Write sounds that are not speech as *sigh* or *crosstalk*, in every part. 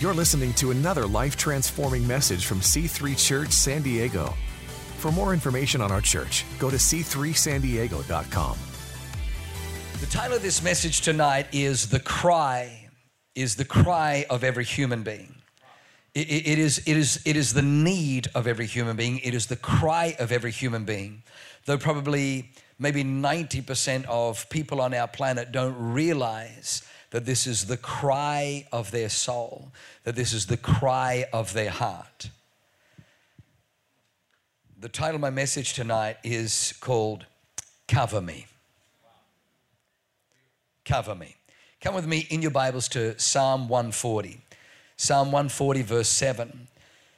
You're listening to another life transforming message from C3 Church San Diego. For more information on our church, go to c3sandiego.com. The title of this message tonight is The Cry, is the cry of every human being. It, it, it, is, it, is, it is the need of every human being. It is the cry of every human being. Though probably maybe 90% of people on our planet don't realize that this is the cry of their soul, that this is the cry of their heart. The title of my message tonight is called Cover Me. Cover Me. Come with me in your Bibles to Psalm 140. Psalm 140, verse 7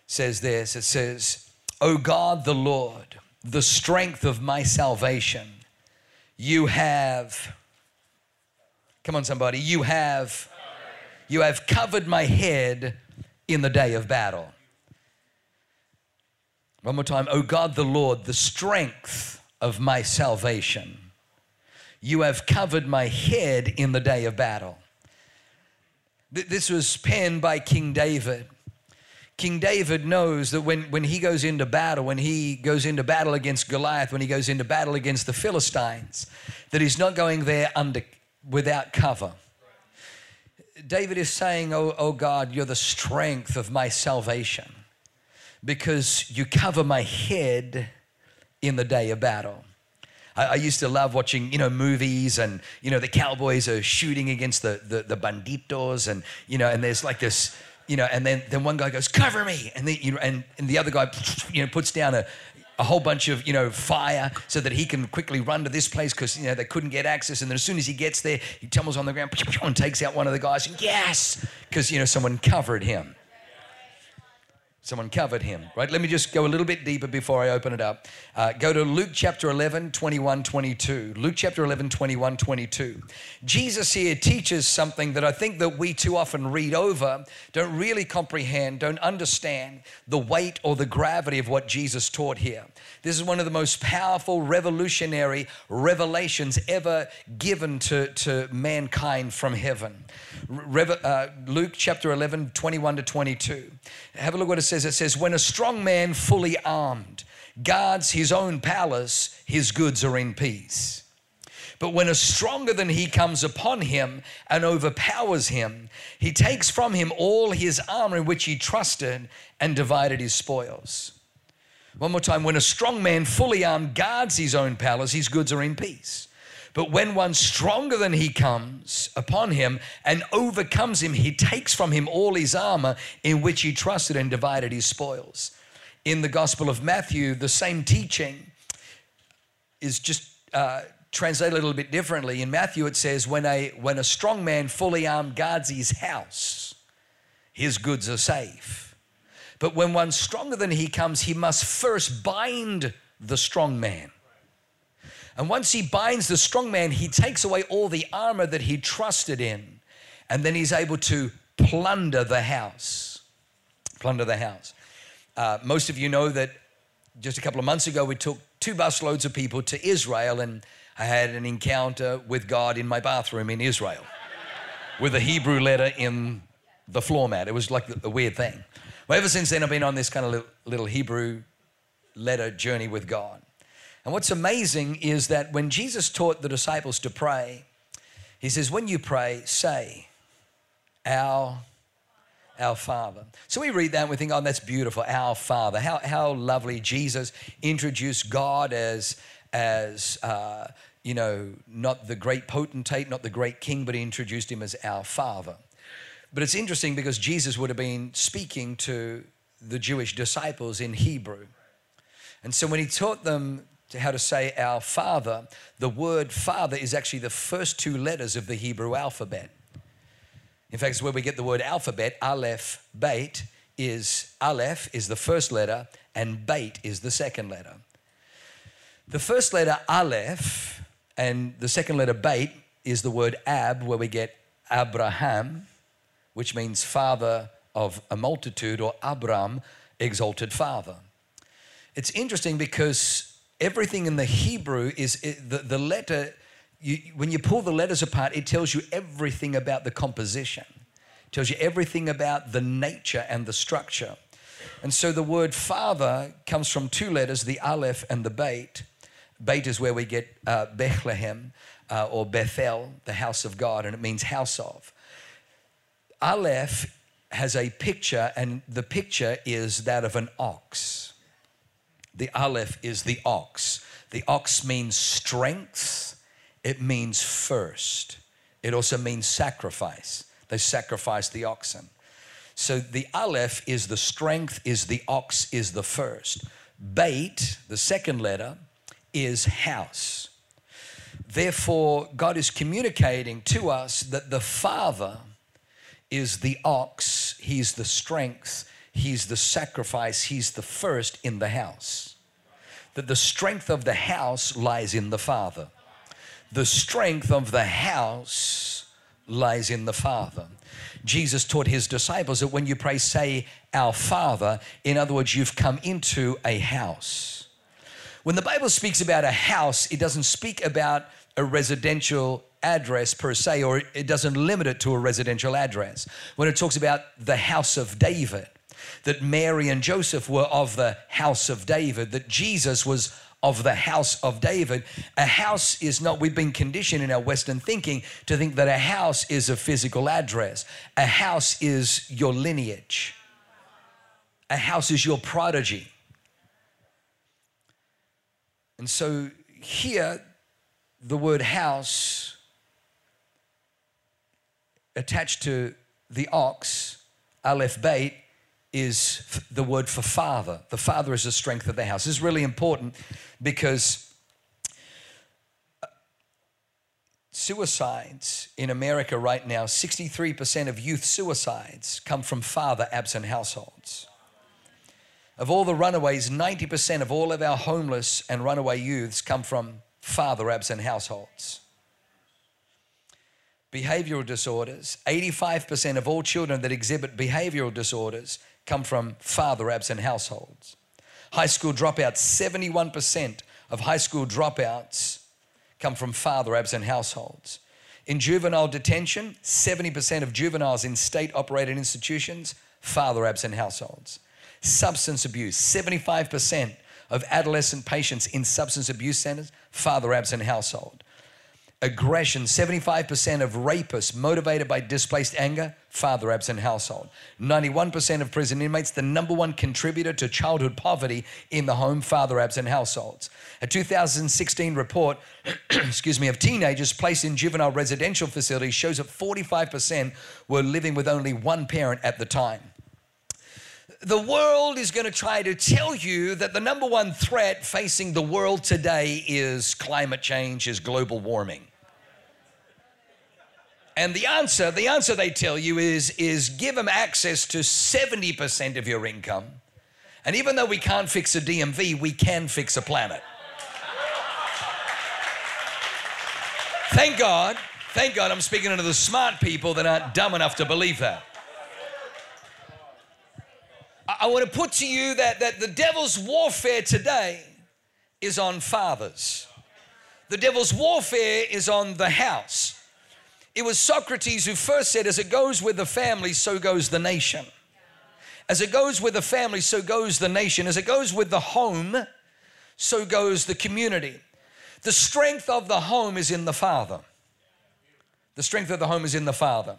says this it says, O God the Lord, the strength of my salvation, you have, come on, somebody, you have, you have covered my head in the day of battle. One more time. Oh God the Lord, the strength of my salvation. You have covered my head in the day of battle. This was penned by King David. King David knows that when, when he goes into battle, when he goes into battle against Goliath, when he goes into battle against the Philistines, that he's not going there under, without cover. David is saying, oh, oh God, you're the strength of my salvation because you cover my head in the day of battle. I, I, used to love watching, you know, movies and, you know, the cowboys are shooting against the, the, the banditos and, you know, and there's like this, you know, and then, then one guy goes, cover me. And, the, you know, and, and the other guy, you know, puts down a, a whole bunch of you know fire so that he can quickly run to this place because you know they couldn't get access. And then as soon as he gets there he tumbles on the ground *laughs* and takes out one of the guys. And yes! Because you know someone covered him Someone covered him, right? Let me just go a little bit deeper before I open it up. Uh, go to Luke chapter 11, 21, 22. Luke chapter 11, 21, 22. Jesus here teaches something that I think that we too often read over, don't really comprehend, don't understand the weight or the gravity of what Jesus taught here. This is one of the most powerful, revolutionary revelations ever given to, to mankind from heaven. Uh, Luke chapter 11, 21 to 22. Have a look what it says. It says, When a strong man, fully armed, guards his own palace, his goods are in peace. But when a stronger than he comes upon him and overpowers him, he takes from him all his armor in which he trusted and divided his spoils. One more time. When a strong man, fully armed, guards his own palace, his goods are in peace. But when one stronger than he comes upon him and overcomes him, he takes from him all his armor in which he trusted and divided his spoils. In the Gospel of Matthew, the same teaching is just uh, translated a little bit differently. In Matthew, it says, when a, when a strong man fully armed guards his house, his goods are safe. But when one stronger than he comes, he must first bind the strong man and once he binds the strong man, he takes away all the armor that he trusted in. And then he's able to plunder the house. Plunder the house. Uh, most of you know that just a couple of months ago, we took two busloads of people to Israel, and I had an encounter with God in my bathroom in Israel with a Hebrew letter in the floor mat. It was like a weird thing. Well, ever since then, I've been on this kind of little Hebrew letter journey with God. And what's amazing is that when Jesus taught the disciples to pray, he says, When you pray, say, Our, our Father. So we read that and we think, Oh, that's beautiful, our Father. How, how lovely Jesus introduced God as, as uh, you know, not the great potentate, not the great king, but he introduced him as our Father. But it's interesting because Jesus would have been speaking to the Jewish disciples in Hebrew. And so when he taught them to how to say our Father, the word Father is actually the first two letters of the Hebrew alphabet. In fact, it's where we get the word alphabet. Aleph, Beit is Aleph is the first letter, and Beit is the second letter. The first letter Aleph and the second letter Beit is the word Ab, where we get Abraham, which means father of a multitude, or Abram, exalted father. It's interesting because everything in the Hebrew is the, the letter, you, when you pull the letters apart, it tells you everything about the composition. tells you everything about the nature and the structure. And so the word father comes from two letters, the aleph and the beit. Beit is where we get uh, Bethlehem uh, or Bethel, the house of God, and it means house of. Aleph has a picture, and the picture is that of an ox. The Aleph is the ox. The ox means strength, it means first. It also means sacrifice. They sacrifice the oxen. So the Aleph is the strength, is the ox, is the first. Beit, the second letter, is house. Therefore, God is communicating to us that the Father is the ox, He's the strength, He's the sacrifice, He's the first in the house. That the strength of the house lies in the Father. The strength of the house lies in the Father. Jesus taught his disciples that when you pray, say, Our Father, in other words, you've come into a house. When the Bible speaks about a house, it doesn't speak about a residential address per se, or it doesn't limit it to a residential address. When it talks about the house of David, that Mary and Joseph were of the house of David, that Jesus was of the house of David. A house is not, we've been conditioned in our Western thinking to think that a house is a physical address. A house is your lineage, a house is your prodigy. And so here, the word house attached to the ox, Aleph Beit, is the word for father. The father is the strength of the house. This is really important because uh, suicides in America right now, 63% of youth suicides come from father absent households. Of all the runaways, 90% of all of our homeless and runaway youths come from father absent households. Behavioral disorders, 85% of all children that exhibit behavioral disorders come from father absent households. High school dropouts, 71% of high school dropouts come from father absent households. In juvenile detention, 70% of juveniles in state operated institutions, father absent households substance abuse. 75% of adolescent patients in substance abuse centers, father absent household. Aggression, 75% of rapists motivated by displaced anger, father absent household. 91% of prison inmates, the number one contributor to childhood poverty in the home, father absent households. A 2016 report, *clears throat* excuse me, of teenagers placed in juvenile residential facilities shows that 45% were living with only one parent at the time the world is going to try to tell you that the number one threat facing the world today is climate change, is global warming. And the answer, the answer they tell you is, is give them access to 70% of your income. And even though we can't fix a DMV, we can fix a planet. Thank God, thank God I'm speaking to the smart people that aren't dumb enough to believe that. I want to put to you that, that the devil's warfare today is on fathers. The devil's warfare is on the house. It was Socrates who first said, As it goes with the family, so goes the nation. As it goes with the family, so goes the nation. As it goes with the home, so goes the community. The strength of the home is in the father. The strength of the home is in the father.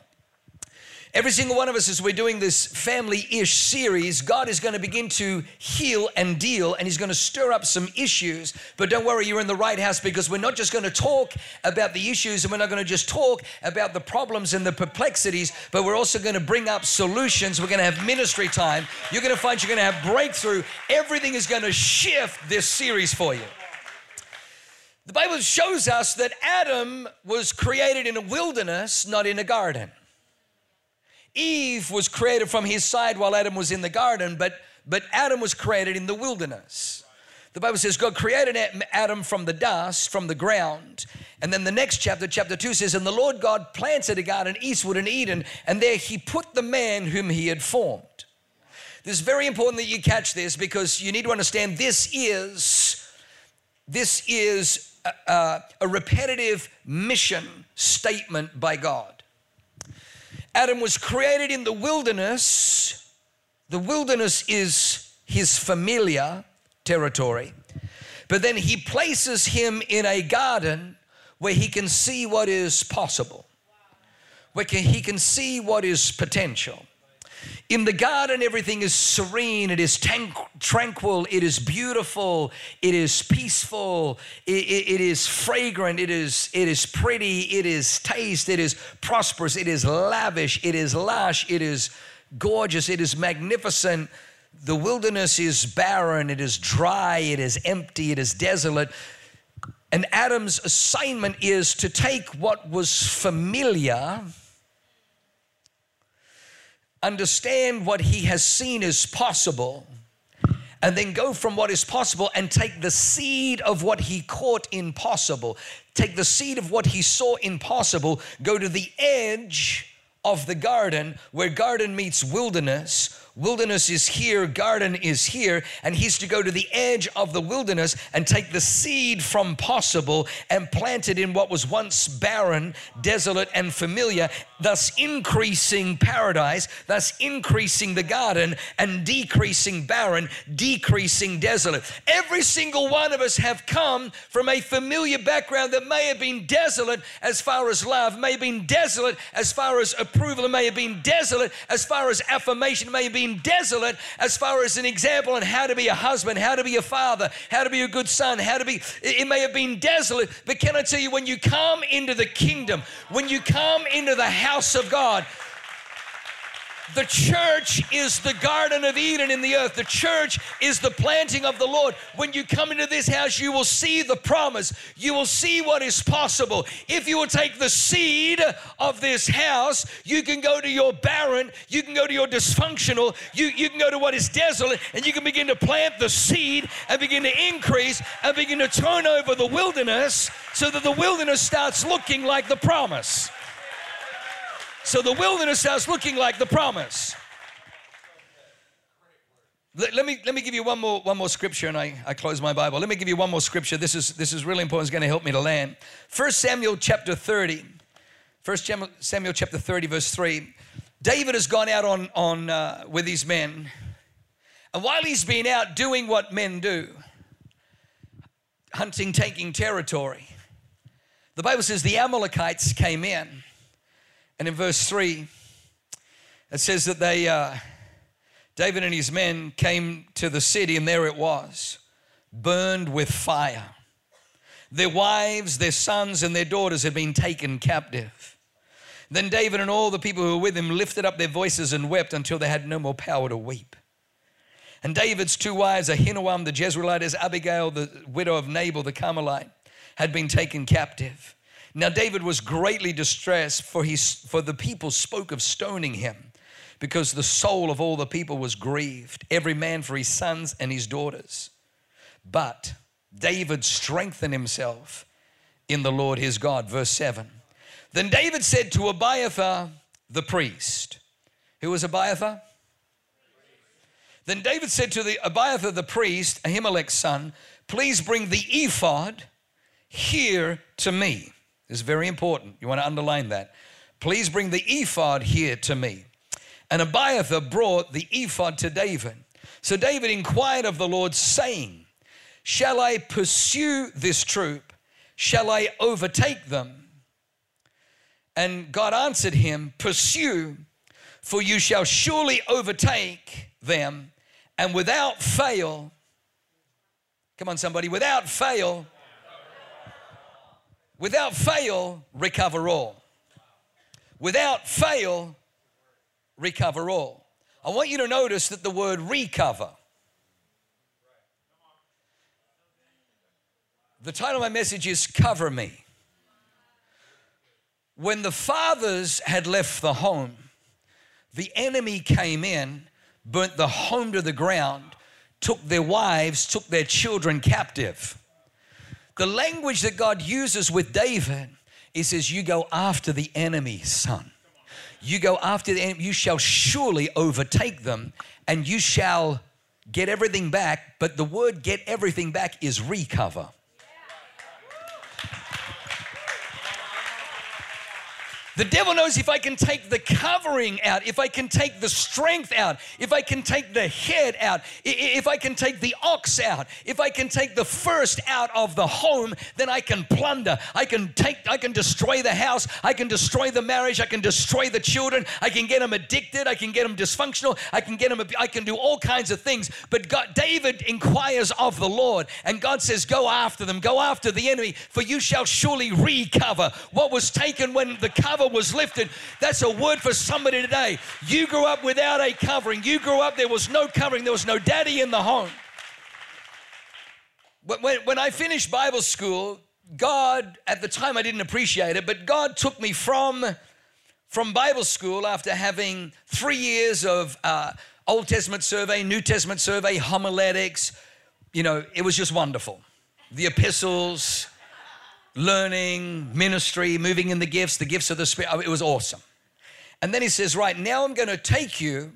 Every single one of us, as we're doing this family ish series, God is going to begin to heal and deal, and He's going to stir up some issues. But don't worry, you're in the right house because we're not just going to talk about the issues and we're not going to just talk about the problems and the perplexities, but we're also going to bring up solutions. We're going to have ministry time. You're going to find you're going to have breakthrough. Everything is going to shift this series for you. The Bible shows us that Adam was created in a wilderness, not in a garden. Eve was created from his side while Adam was in the garden, but, but Adam was created in the wilderness. The Bible says God created Adam from the dust, from the ground. And then the next chapter, chapter 2 says, And the Lord God planted a garden eastward in Eden, and there he put the man whom he had formed. This is very important that you catch this because you need to understand this is this is a, a, a repetitive mission statement by God. Adam was created in the wilderness. The wilderness is his familiar territory. But then he places him in a garden where he can see what is possible, where he can see what is potential. In the garden, everything is serene, it is tranquil, it is beautiful, it is peaceful, it, it, it is fragrant, it is, it is pretty, it is taste, it is prosperous, it is lavish, it is lush, it is gorgeous, it is magnificent. The wilderness is barren, it is dry, it is empty, it is desolate. And Adam's assignment is to take what was familiar understand what he has seen is possible, and then go from what is possible and take the seed of what he caught impossible, take the seed of what he saw impossible, go to the edge of the garden where garden meets wilderness Wilderness is here, garden is here, and he's to go to the edge of the wilderness and take the seed from possible and plant it in what was once barren, desolate, and familiar, thus increasing paradise, thus increasing the garden and decreasing barren, decreasing desolate. Every single one of us have come from a familiar background that may have been desolate as far as love, may have been desolate as far as approval, may have been desolate as far as affirmation, may have been desolate as far as an example on how to be a husband, how to be a father, how to be a good son, how to be, it may have been desolate, but can I tell you, when you come into the kingdom, when you come into the house of God, the church is the Garden of Eden in the earth. The church is the planting of the Lord. When you come into this house, you will see the promise. You will see what is possible. If you will take the seed of this house, you can go to your barren, you can go to your dysfunctional, you, you can go to what is desolate, and you can begin to plant the seed and begin to increase and begin to turn over the wilderness so that the wilderness starts looking like the promise. So the wilderness starts looking like the promise. Let, let, me, let me give you one more, one more scripture and I, I close my Bible. Let me give you one more scripture. This is, this is really important. It's going to help me to land. 1 Samuel chapter 30. 1 Samuel chapter 30, verse 3. David has gone out on, on, uh, with his men. And while he's been out doing what men do, hunting, taking territory, the Bible says the Amalekites came in and in verse 3, it says that they, uh, David and his men came to the city, and there it was, burned with fire. Their wives, their sons, and their daughters had been taken captive. Then David and all the people who were with him lifted up their voices and wept until they had no more power to weep. And David's two wives, Ahinoam the Jezreelite, Abigail, the widow of Nabal the Carmelite, had been taken captive. Now David was greatly distressed, for, he, for the people spoke of stoning him, because the soul of all the people was grieved, every man for his sons and his daughters. But David strengthened himself in the Lord his God. Verse 7. Then David said to Abiathar the priest, Who was Abiathar? Then David said to the Abiathar the priest, Ahimelech's son, Please bring the ephod here to me is very important. You want to underline that. Please bring the ephod here to me. And Abiathar brought the ephod to David. So David inquired of the Lord, saying, Shall I pursue this troop? Shall I overtake them? And God answered him, Pursue, for you shall surely overtake them, and without fail, come on, somebody, without fail, Without fail, recover all. Without fail, recover all. I want you to notice that the word recover. The title of my message is Cover Me. When the fathers had left the home, the enemy came in, burnt the home to the ground, took their wives, took their children captive. The language that God uses with David, he says, You go after the enemy, son. You go after the enemy, you shall surely overtake them, and you shall get everything back. But the word get everything back is recover. The devil knows if I can take the covering out, if I can take the strength out, if I can take the head out, if I can take the ox out, if I can take the first out of the home, then I can plunder. I can take, I can destroy the house, I can destroy the marriage, I can destroy the children, I can get them addicted, I can get them dysfunctional, I can get them, I can do all kinds of things. But God, David inquires of the Lord, and God says, Go after them, go after the enemy, for you shall surely recover what was taken when the cover was lifted. That's a word for somebody today. You grew up without a covering. You grew up, there was no covering, there was no daddy in the home. When, when I finished Bible school, God, at the time I didn't appreciate it, but God took me from, from Bible school after having three years of uh, Old Testament survey, New Testament survey, homiletics. You know, it was just wonderful. The epistles, learning, ministry, moving in the gifts, the gifts of the Spirit. It was awesome. And then he says, Right, now I'm going to take you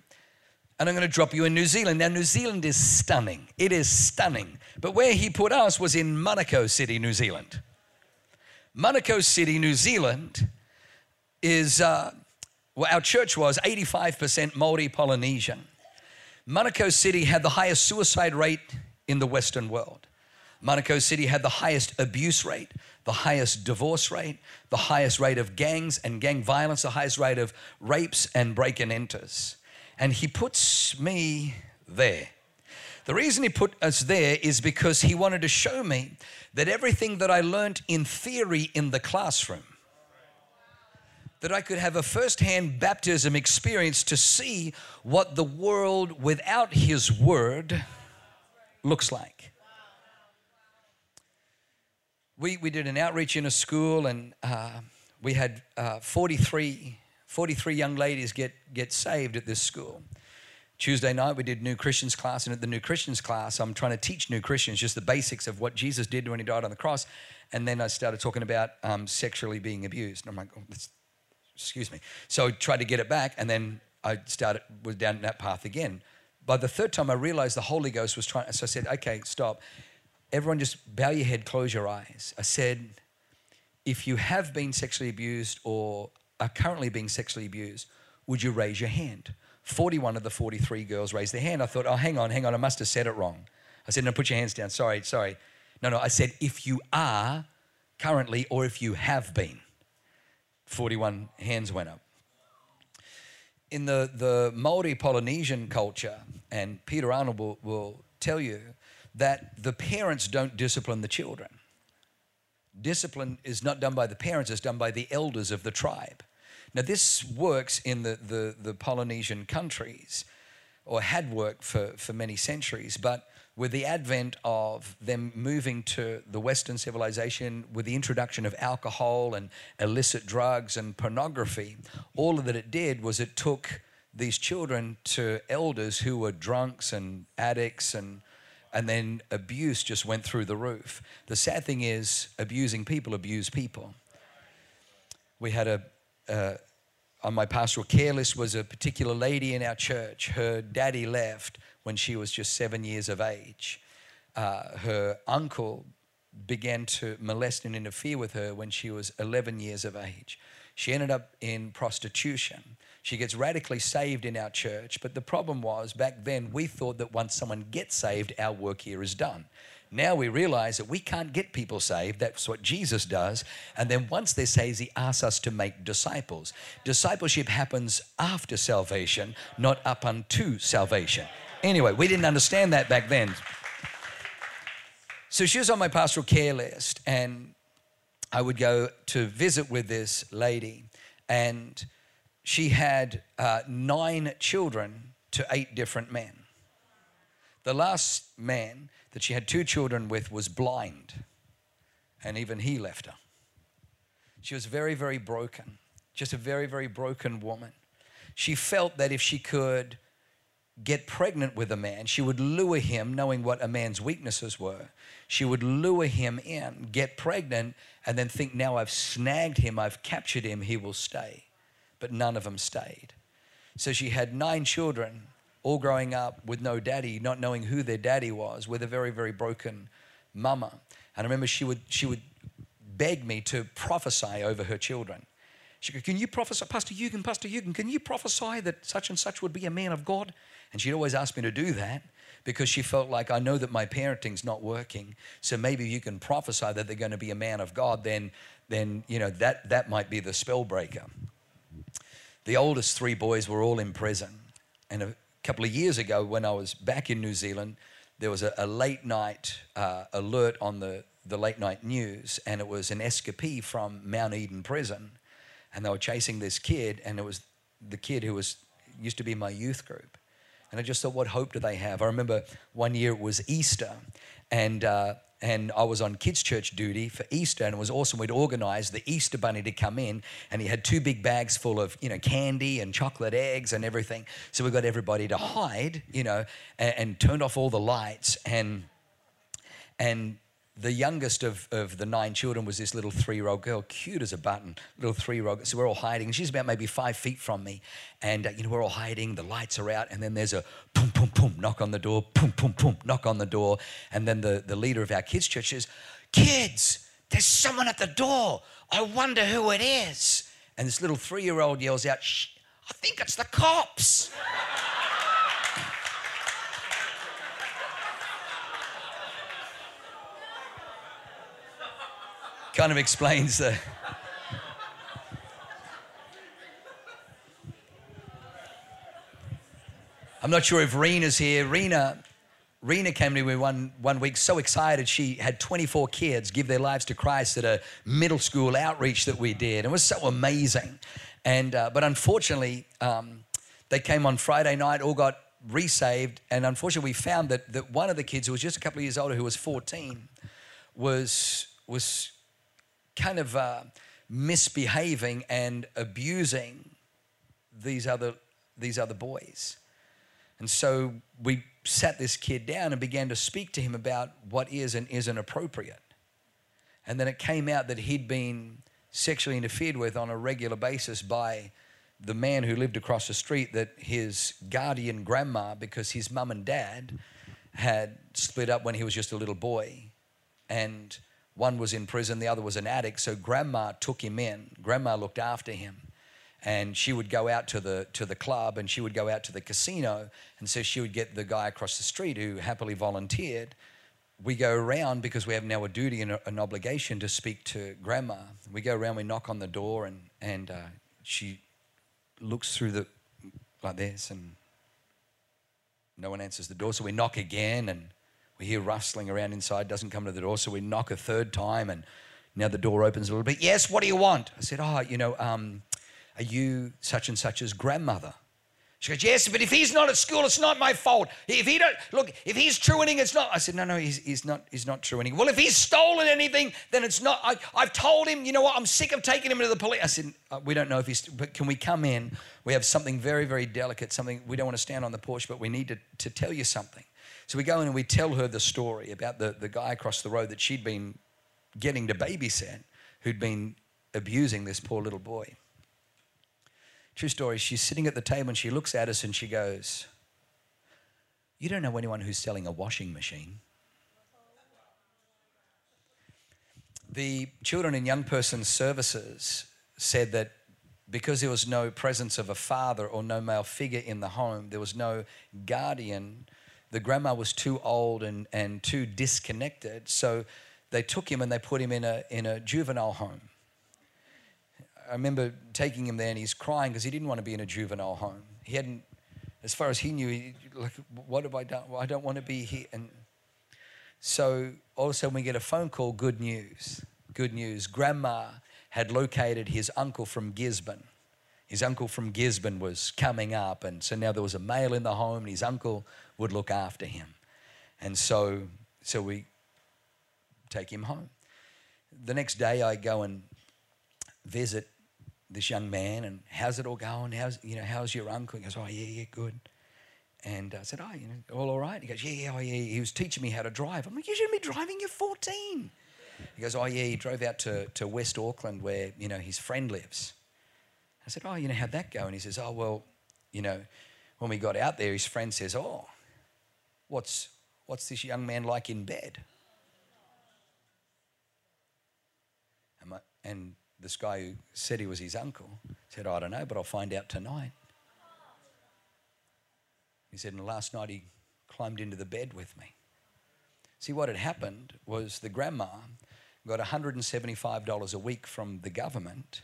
and I'm going to drop you in New Zealand. Now, New Zealand is stunning. It is stunning. But where he put us was in Manukau City, New Zealand. Manukau City, New Zealand is, uh, well, our church was 85% Maori Polynesian. Manukau City had the highest suicide rate in the Western world. Manukau City had the highest abuse rate, the highest divorce rate, the highest rate of gangs and gang violence, the highest rate of rapes and break and enters. And he puts me there. The reason he put us there is because he wanted to show me that everything that I learned in theory in the classroom, that I could have a first-hand baptism experience to see what the world without his word looks like we, we did an outreach in a school and uh, we had uh, 43, 43 young ladies get, get saved at this school. Tuesday night, we did New Christians class, and at the New Christians class, I'm trying to teach New Christians just the basics of what Jesus did when he died on the cross. And then I started talking about um, sexually being abused. And I'm like, oh, excuse me. So I tried to get it back, and then I started, was down that path again. By the third time, I realized the Holy Ghost was trying, so I said, okay, stop everyone just bow your head, close your eyes. I said, if you have been sexually abused or are currently being sexually abused, would you raise your hand? 41 of the 43 girls raised their hand. I thought, oh, hang on, hang on, I must have said it wrong. I said, no, put your hands down. Sorry, sorry. No, no, I said, if you are currently or if you have been. 41 hands went up. In the, the Maori Polynesian culture, and Peter Arnold will, will tell you, that the parents don't discipline the children. Discipline is not done by the parents, it's done by the elders of the tribe. Now, this works in the, the, the Polynesian countries, or had worked for, for many centuries, but with the advent of them moving to the Western civilization, with the introduction of alcohol and illicit drugs and pornography, all that it did was it took these children to elders who were drunks and addicts and and then abuse just went through the roof. The sad thing is, abusing people abuse people. We had a, uh, on my pastoral care list was a particular lady in our church. Her daddy left when she was just seven years of age. Uh, her uncle began to molest and interfere with her when she was 11 years of age. She ended up in prostitution. She gets radically saved in our church, but the problem was back then we thought that once someone gets saved, our work here is done. Now we realize that we can't get people saved. That's what Jesus does. And then once they're saved, He asks us to make disciples. Discipleship happens after salvation, not up unto salvation. Anyway, we didn't understand that back then. So she was on my pastoral care list, and I would go to visit with this lady, and she had uh, nine children to eight different men. The last man that she had two children with was blind, and even he left her. She was very, very broken, just a very, very broken woman. She felt that if she could get pregnant with a man, she would lure him, knowing what a man's weaknesses were. She would lure him in, get pregnant, and then think, now I've snagged him, I've captured him, he will stay but none of them stayed. So she had nine children, all growing up with no daddy, not knowing who their daddy was, with a very, very broken mama. And I remember she would, she would beg me to prophesy over her children. She goes, Can you prophesy, Pastor Jurgen, Pastor Jurgen, can you prophesy that such and such would be a man of God? And she'd always ask me to do that because she felt like I know that my parenting's not working. So maybe you can prophesy that they're going to be a man of God, then then you know that that might be the spell breaker. The oldest three boys were all in prison. And a couple of years ago, when I was back in New Zealand, there was a, a late night uh, alert on the, the late night news, and it was an escapee from Mount Eden prison. And they were chasing this kid, and it was the kid who was used to be in my youth group. And I just thought, what hope do they have? I remember one year it was Easter, and uh, and I was on kids' church duty for Easter, and it was awesome. We'd organized the Easter bunny to come in, and he had two big bags full of you know candy and chocolate eggs and everything. So we got everybody to hide, you know, and, and turned off all the lights, and and the youngest of, of the nine children was this little three year old girl, cute as a button, little three year old. So we're all hiding. She's about maybe five feet from me. And, uh, you know, we're all hiding. The lights are out. And then there's a boom, boom, boom, knock on the door, boom, boom, boom, knock on the door. And then the, the leader of our kids' church says, Kids, there's someone at the door. I wonder who it is. And this little three year old yells out, I think it's the cops. Kind of explains the. I'm not sure if Rena's here. Rena, Rena came to me one, one week so excited. She had 24 kids give their lives to Christ at a middle school outreach that we did. It was so amazing. And, uh, but unfortunately, um, they came on Friday night, all got resaved. And unfortunately, we found that, that one of the kids, who was just a couple of years older, who was 14, was, was kind of uh, misbehaving and abusing these other, these other boys. And so we sat this kid down and began to speak to him about what is and isn't appropriate. And then it came out that he'd been sexually interfered with on a regular basis by the man who lived across the street, that his guardian grandma, because his mum and dad had split up when he was just a little boy. And one was in prison, the other was an addict. So grandma took him in. Grandma looked after him. And she would go out to the, to the club and she would go out to the casino. And so she would get the guy across the street who happily volunteered. We go around because we have now a duty and an obligation to speak to grandma. We go around, we knock on the door, and, and uh, she looks through the, like this, and no one answers the door. So we knock again, and we hear rustling around inside, doesn't come to the door. So we knock a third time, and now the door opens a little bit. Yes, what do you want? I said, Oh, you know, um, are you such and such's grandmother? She goes, Yes, but if he's not at school, it's not my fault. If he don't look, if he's truaning, it's not. I said, No, no, he's, he's not. He's not truaning. Well, if he's stolen anything, then it's not. I, have told him. You know what? I'm sick of taking him to the police. I said, uh, We don't know if he's. But can we come in? We have something very, very delicate. Something we don't want to stand on the porch, but we need to, to tell you something. So we go in and we tell her the story about the, the guy across the road that she'd been getting to babysit who'd been abusing this poor little boy. True story, she's sitting at the table and she looks at us and she goes, You don't know anyone who's selling a washing machine. The children and young persons services said that because there was no presence of a father or no male figure in the home, there was no guardian the grandma was too old and, and too disconnected. So they took him and they put him in a, in a juvenile home. I remember taking him there and he's crying because he didn't want to be in a juvenile home. He hadn't, as far as he knew, he, like, what have I done? Well, I don't want to be here. And so all of a sudden we get a phone call, good news, good news. Grandma had located his uncle from Gisborne. His uncle from Gisborne was coming up, and so now there was a male in the home, and his uncle would look after him. And so, so we take him home. The next day, I go and visit this young man, and how's it all going? How's you know how's your uncle? He goes, oh yeah, yeah, good. And I said, oh, you know, all all right. He goes, yeah, yeah, oh yeah. He was teaching me how to drive. I'm like, you shouldn't be driving. You're 14. He goes, oh yeah. He drove out to to West Auckland where you know his friend lives. I said, oh, you know how'd that go? And he says, oh well, you know, when we got out there, his friend says, oh, What's, what's this young man like in bed? And this guy who said he was his uncle said, I don't know, but I'll find out tonight. He said, and last night he climbed into the bed with me. See, what had happened was the grandma got $175 a week from the government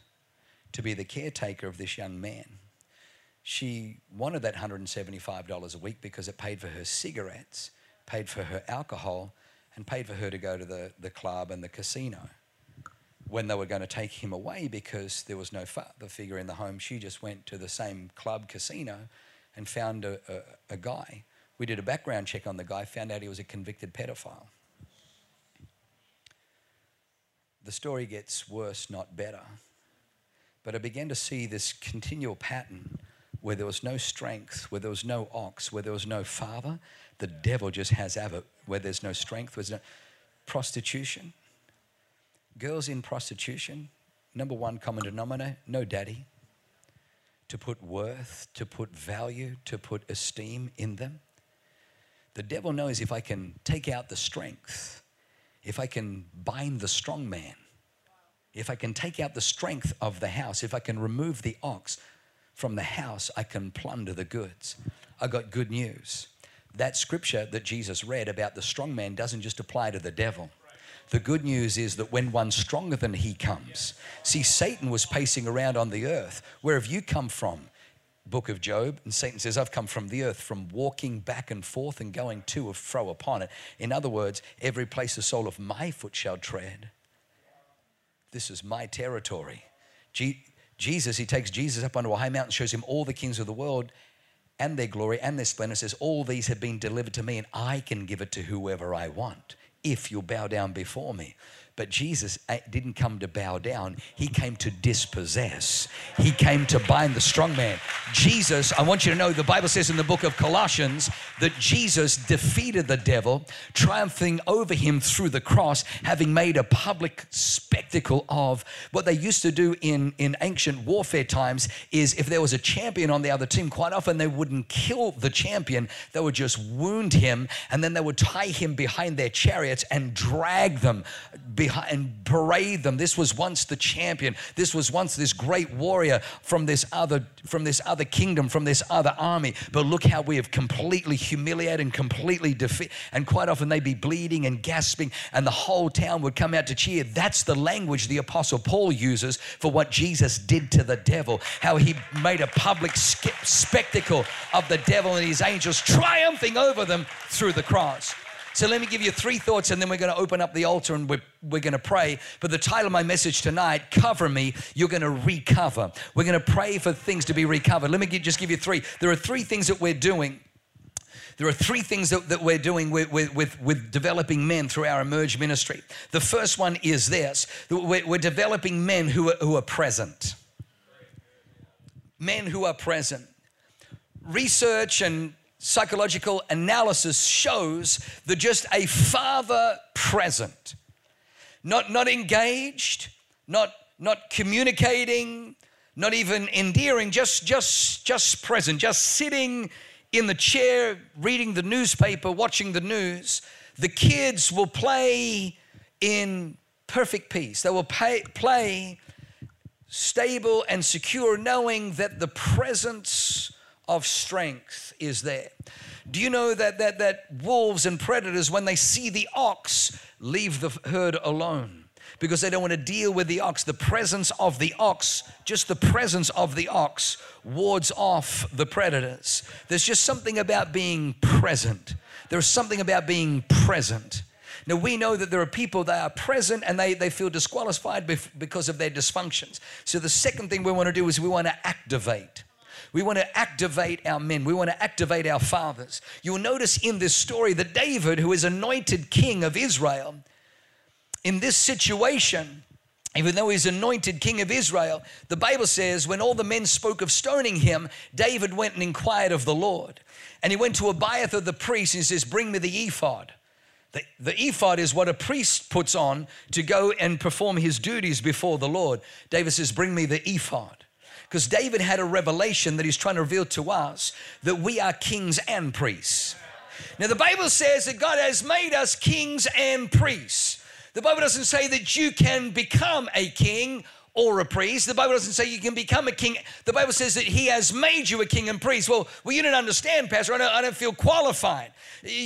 to be the caretaker of this young man. She wanted that $175 a week because it paid for her cigarettes, paid for her alcohol, and paid for her to go to the, the club and the casino. When they were going to take him away because there was no father figure in the home, she just went to the same club casino and found a, a, a guy. We did a background check on the guy, found out he was a convicted pedophile. The story gets worse, not better. But I began to see this continual pattern where there was no strength, where there was no ox, where there was no father, the devil just has ever. Where there's no strength, there's no prostitution. Girls in prostitution, number one common denominator, no daddy. To put worth, to put value, to put esteem in them. The devil knows if I can take out the strength, if I can bind the strong man, if I can take out the strength of the house, if I can remove the ox from the house, I can plunder the goods. I got good news. That scripture that Jesus read about the strong man doesn't just apply to the devil. The good news is that when one stronger than he comes, see, Satan was pacing around on the earth. Where have you come from? Book of Job, and Satan says, I've come from the earth, from walking back and forth and going to and fro upon it. In other words, every place the sole of my foot shall tread. This is my territory. Jesus, he takes Jesus up onto a high mountain, shows him all the kings of the world and their glory and their splendor, says, All these have been delivered to me, and I can give it to whoever I want if you'll bow down before me. But Jesus eh, didn't come to bow down, he came to dispossess. He came to bind the strong man. Jesus, I want you to know the Bible says in the book of Colossians that Jesus defeated the devil, triumphing over him through the cross, having made a public spectacle of what they used to do in, in ancient warfare times is if there was a champion on the other team, quite often they wouldn't kill the champion, they would just wound him and then they would tie him behind their chariots and drag them behind and parade them. This was once the champion. This was once this great warrior from this other from this other kingdom, from this other army. But look how we have completely humiliated and completely defeated. And quite often they'd be bleeding and gasping, and the whole town would come out to cheer. That's the language the apostle Paul uses for what Jesus did to the devil. How he made a public spectacle of the devil and his angels triumphing over them through the cross. So let me give you three thoughts and then we're going to open up the altar and we're, we're going to pray. But the title of my message tonight, Cover Me, you're going to recover. We're going to pray for things to be recovered. Let me just give you three. There are three things that we're doing. There are three things that, that we're doing with, with, with, with, developing men through our Emerge ministry. The first one is this we're, we're developing men who are, who are present. Men who are present. Research and psychological analysis shows that just a father present, not, not engaged, not, not communicating, not even endearing, just, just, just present, just sitting in the chair, reading the newspaper, watching the news, the kids will play in perfect peace. They will pay, play stable and secure, knowing that the presence of strength is there. Do you know that, that, that wolves and predators, when they see the ox, leave the herd alone? Because they don't want to deal with the ox. The presence of the ox, just the presence of the ox, wards off the predators. There's just something about being present. There's something about being present. Now, we know that there are people that are present and they, they feel disqualified because of their dysfunctions. So, the second thing we want to do is we want to activate. We want to activate our men. We want to activate our fathers. You'll notice in this story that David, who is anointed king of Israel, in this situation, even though he's anointed king of Israel, the Bible says when all the men spoke of stoning him, David went and inquired of the Lord. And he went to Abiathar the priest and he says, Bring me the ephod. The, the, ephod is what a priest puts on to go and perform his duties before the Lord. David says, Bring me the ephod. Because David had a revelation that he's trying to reveal to us that we are kings and priests. Now, the Bible says that God has made us kings and priests. The Bible doesn't say that you can become a king or a priest. The Bible doesn't say you can become a king. The Bible says that He has made you a king and priest. Well, well, you don't understand, Pastor. I don't, I don't feel qualified.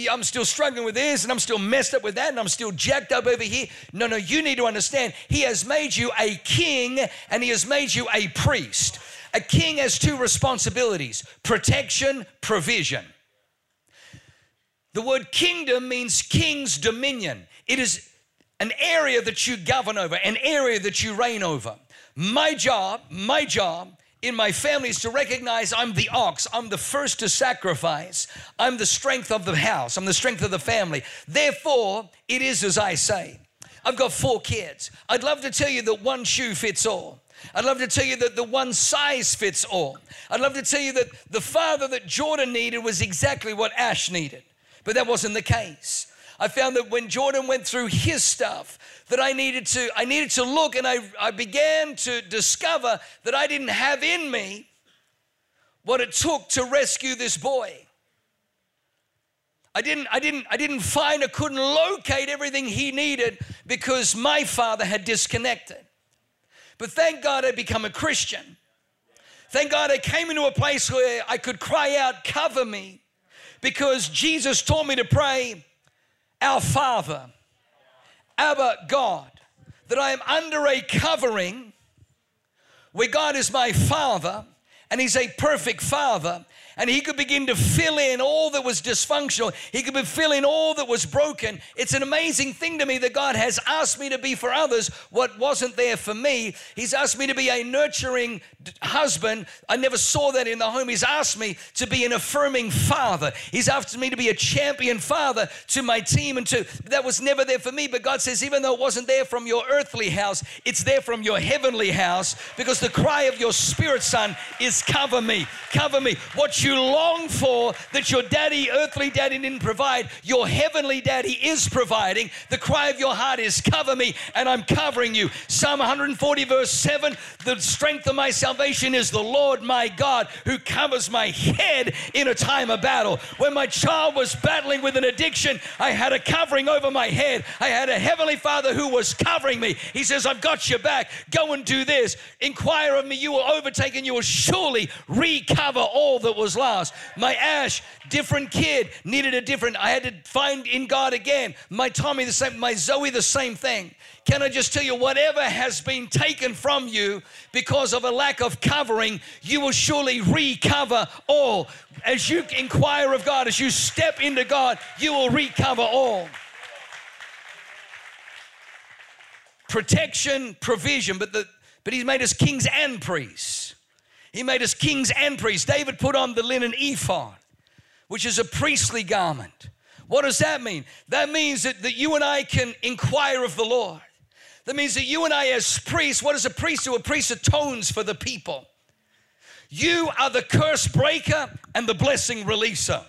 I'm still struggling with this, and I'm still messed up with that, and I'm still jacked up over here. No, no, you need to understand. He has made you a king, and He has made you a priest. A king has two responsibilities: protection, provision. The word kingdom means king's dominion. It is an area that you govern over, an area that you reign over. My job, my job in my family is to recognize I'm the ox, I'm the first to sacrifice, I'm the strength of the house, I'm the strength of the family. Therefore, it is as I say. I've got four kids. I'd love to tell you that one shoe fits all. I'd love to tell you that the one size fits all. I'd love to tell you that the father that Jordan needed was exactly what Ash needed. But that wasn't the case. I found that when Jordan went through his stuff, that I needed to, I needed to look and I, I began to discover that I didn't have in me what it took to rescue this boy. I didn't, I didn't, I didn't find, I couldn't locate everything he needed because my father had disconnected. But thank God I become a Christian. Thank God I came into a place where I could cry out, cover me, because Jesus taught me to pray, our Father, Abba God, that I am under a covering where God is my Father and He's a perfect Father and he could begin to fill in all that was dysfunctional. He could fill in all that was broken. It's an amazing thing to me that God has asked me to be for others what wasn't there for me. He's asked me to be a nurturing husband. I never saw that in the home. He's asked me to be an affirming father. He's asked me to be a champion father to my team and to that was never there for me. But God says, even though it wasn't there from your earthly house, it's there from your heavenly house because the cry of your spirit son is cover me, cover me. What you long for that your daddy, earthly daddy, didn't provide, your heavenly daddy is providing. The cry of your heart is, Cover me, and I'm covering you. Psalm 140, verse 7 The strength of my salvation is the Lord my God who covers my head in a time of battle. When my child was battling with an addiction, I had a covering over my head. I had a heavenly father who was covering me. He says, I've got your back. Go and do this. Inquire of me, you will overtake, and you will surely recover all that was lost. My Ash, different kid, needed a different. I had to find in God again. My Tommy, the same. My Zoe, the same thing. Can I just tell you, whatever has been taken from you because of a lack of covering, you will surely recover all. As you inquire of God, as you step into God, you will recover all. Protection, provision, but the but he's made us kings and priests. He made us kings and priests. David put on the linen ephod, which is a priestly garment. What does that mean? That means that, that you and I can inquire of the Lord. That means that you and I, as priests, what does a priest do? A priest atones for the people. You are the curse breaker and the blessing releaser.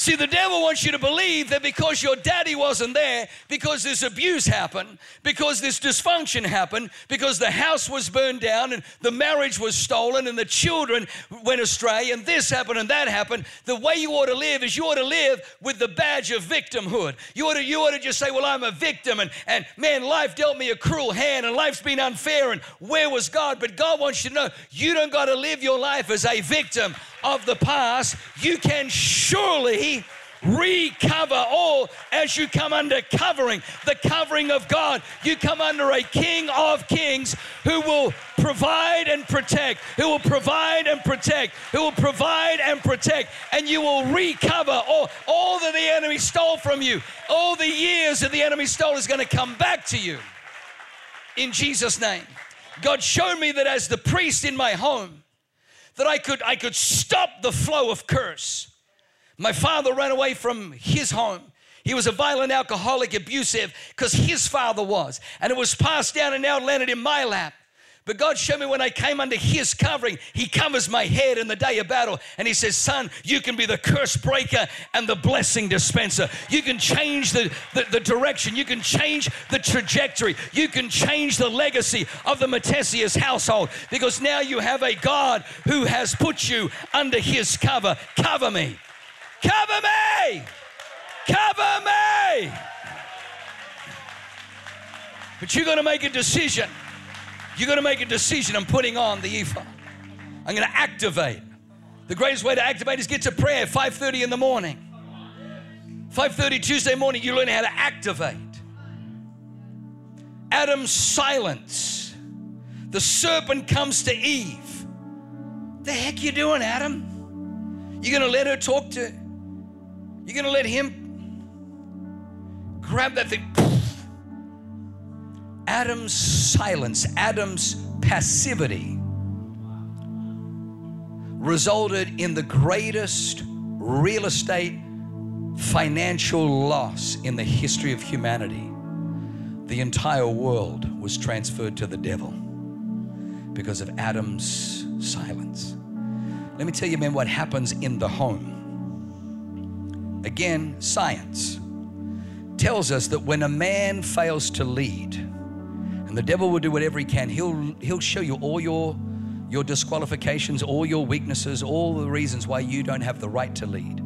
See, the devil wants you to believe that because your daddy wasn't there, because this abuse happened, because this dysfunction happened, because the house was burned down and the marriage was stolen and the children went astray and this happened and that happened, the way you ought to live is you ought to live with the badge of victimhood. You ought to, you ought to just say, Well, I'm a victim and, and man, life dealt me a cruel hand and life's been unfair and where was God? But God wants you to know you don't got to live your life as a victim of the past, you can surely recover all as you come under covering, the covering of God. You come under a King of Kings who will provide and protect, who will provide and protect, who will provide and protect, and you will recover all, all that the enemy stole from you. All the years that the enemy stole is going to come back to you. In Jesus' name. God showed me that as the priest in my home, that I could, I could stop the flow of curse. My father ran away from his home. He was a violent alcoholic, abusive, because his father was. And it was passed down and now landed in my lap. But God showed me when I came under His covering, He covers my head in the day of battle. And He says, Son, you can be the curse breaker and the blessing dispenser. You can change the, the, the direction, you can change the trajectory, you can change the legacy of the Matthesius household because now you have a God who has put you under His cover. Cover me. Cover me. Cover me. But you're going to make a decision. You're going to make a decision. I'm putting on the ephod. I'm going to activate. The greatest way to activate is get to prayer 5:30 in the morning. 5:30 Tuesday morning, you learn how to activate. Adam's silence. The serpent comes to Eve. The heck you doing, Adam? You're gonna let her talk to? You're gonna let him grab that thing? Adam's silence, Adam's passivity resulted in the greatest real estate financial loss in the history of humanity. The entire world was transferred to the devil because of Adam's silence. Let me tell you, man, what happens in the home. Again, science tells us that when a man fails to lead, and the devil will do whatever he can, he'll, he'll show you all your your disqualifications, all your weaknesses, all the reasons why you don't have the right to lead.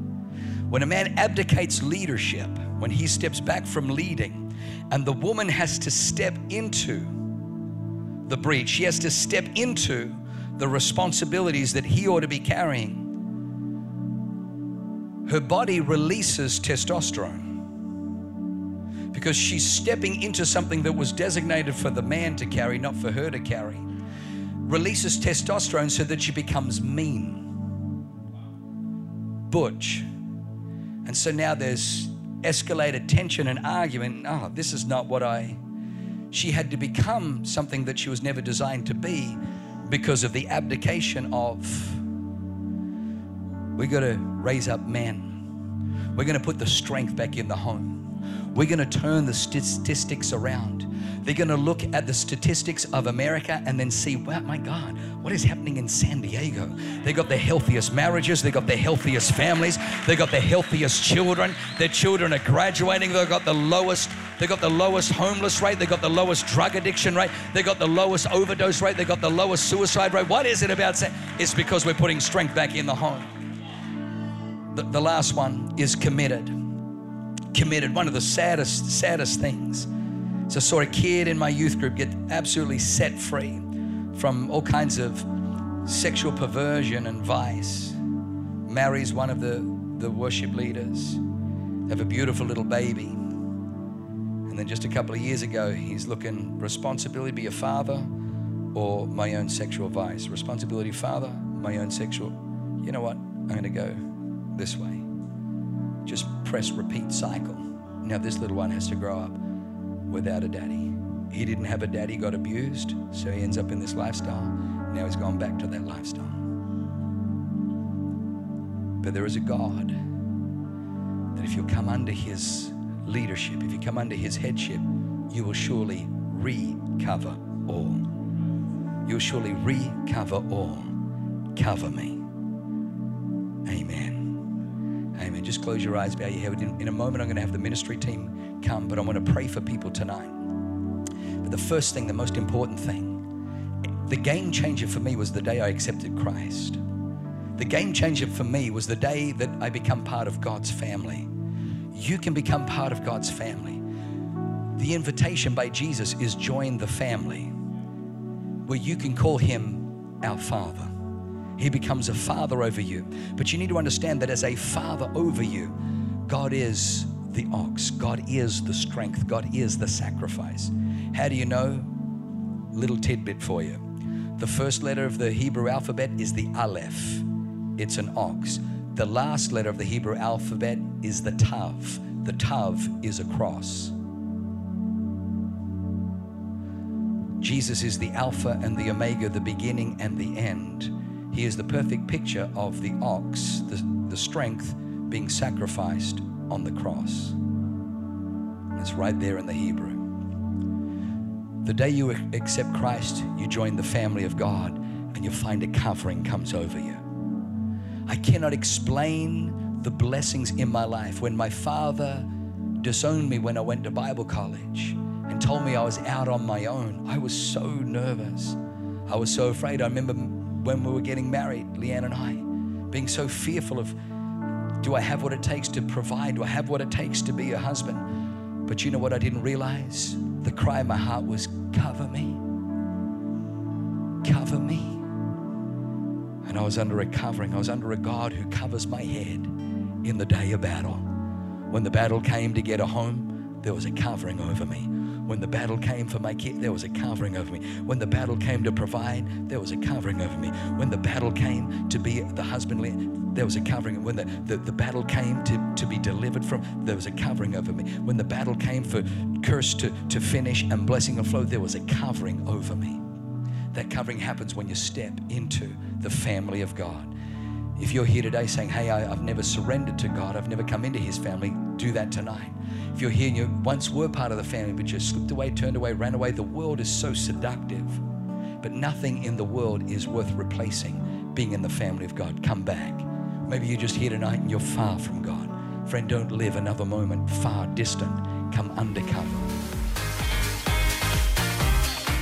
When a man abdicates leadership, when he steps back from leading, and the woman has to step into the breach, she has to step into the responsibilities that he ought to be carrying, her body releases testosterone because she's stepping into something that was designated for the man to carry, not for her to carry releases testosterone so that she becomes mean, butch. And so now there's escalated tension and argument. Oh, this is not what I. She had to become something that she was never designed to be because of the abdication of. We got to raise up men. We're going to put the strength back in the home. We're going to turn the statistics around. They're going to look at the statistics of America and then see, wow, my God, what is happening in San Diego? They got the healthiest marriages, they got the healthiest families, they got the healthiest children. Their children are graduating. They've got the lowest, they got the lowest homeless rate, they got the lowest drug addiction rate, they got the lowest overdose rate, they got the lowest suicide rate. What is it about? San? It's because we're putting strength back in the home. The, the last one is committed committed. One of the saddest, saddest things. So I saw a kid in my youth group get absolutely set free from all kinds of sexual perversion and vice. Marries one of the, the worship leaders. Have a beautiful little baby. And then just a couple of years ago, he's looking responsibility be a father or my own sexual vice. Responsibility, father, my own sexual. You know what? I'm going to go this way. Just press repeat cycle. Now, this little one has to grow up without a daddy. He didn't have a daddy, got abused, so he ends up in this lifestyle. Now he's gone back to that lifestyle. But there is a God that if you come under his leadership, if you come under his headship, you will surely recover all. You'll surely recover all. Cover me. Amen. Amen. Just close your eyes, bow your head. In, a moment, I'm going to have the ministry team come, but I'm going to pray for people tonight. But the first thing, the most important thing, the game changer for me was the day I accepted Christ. The game changer for me was the day that I become part of God's family. You can become part of God's family. The invitation by Jesus is join the family, where you can call him our Father. He becomes a father over you. But you need to understand that as a father over you, God is the ox, God is the strength, God is the sacrifice. How do you know? Little tidbit for you. The first letter of the Hebrew alphabet is the Aleph, it's an ox. The last letter of the Hebrew alphabet is the Tav. The Tav is a cross. Jesus is the Alpha and the Omega, the beginning and the end. He is the perfect picture of the ox, the, the strength being sacrificed on the cross. And it's right there in the Hebrew. The day you accept Christ, you join the family of God and you find a covering comes over you. I cannot explain the blessings in my life. When my father disowned me when I went to Bible college and told me I was out on my own, I was so nervous. I was so afraid. I remember when we were getting married, Leanne and I, being so fearful of do I have what it takes to provide? Do I have what it takes to be a husband? But you know what I didn't realize? the cry of my heart was, Cover me. Cover me. And I was under a covering. I was under a God who covers my head in the day of battle. When the battle came to get a home, there was a covering over me. When the battle came for my kid, there was a covering over me. When the battle came to provide, there was a covering over me. When the battle came to be the husbandly, there was a covering. When the, the, the battle came to, to be delivered from, there was a covering over me. When the battle came for curse to, to finish and blessing to flow, there was a covering over me. That covering happens when you step into the family of God. If you're here today saying, Hey, I, have never surrendered to God, I've never come into His family, do that tonight. If you're here and you once were part of the family, but you slipped away, turned away, ran away, the world is so seductive. But nothing in the world is worth replacing being in the family of God. Come back. Maybe you're just here tonight and you're far from God. Friend, don't live another moment far distant. Come undercover.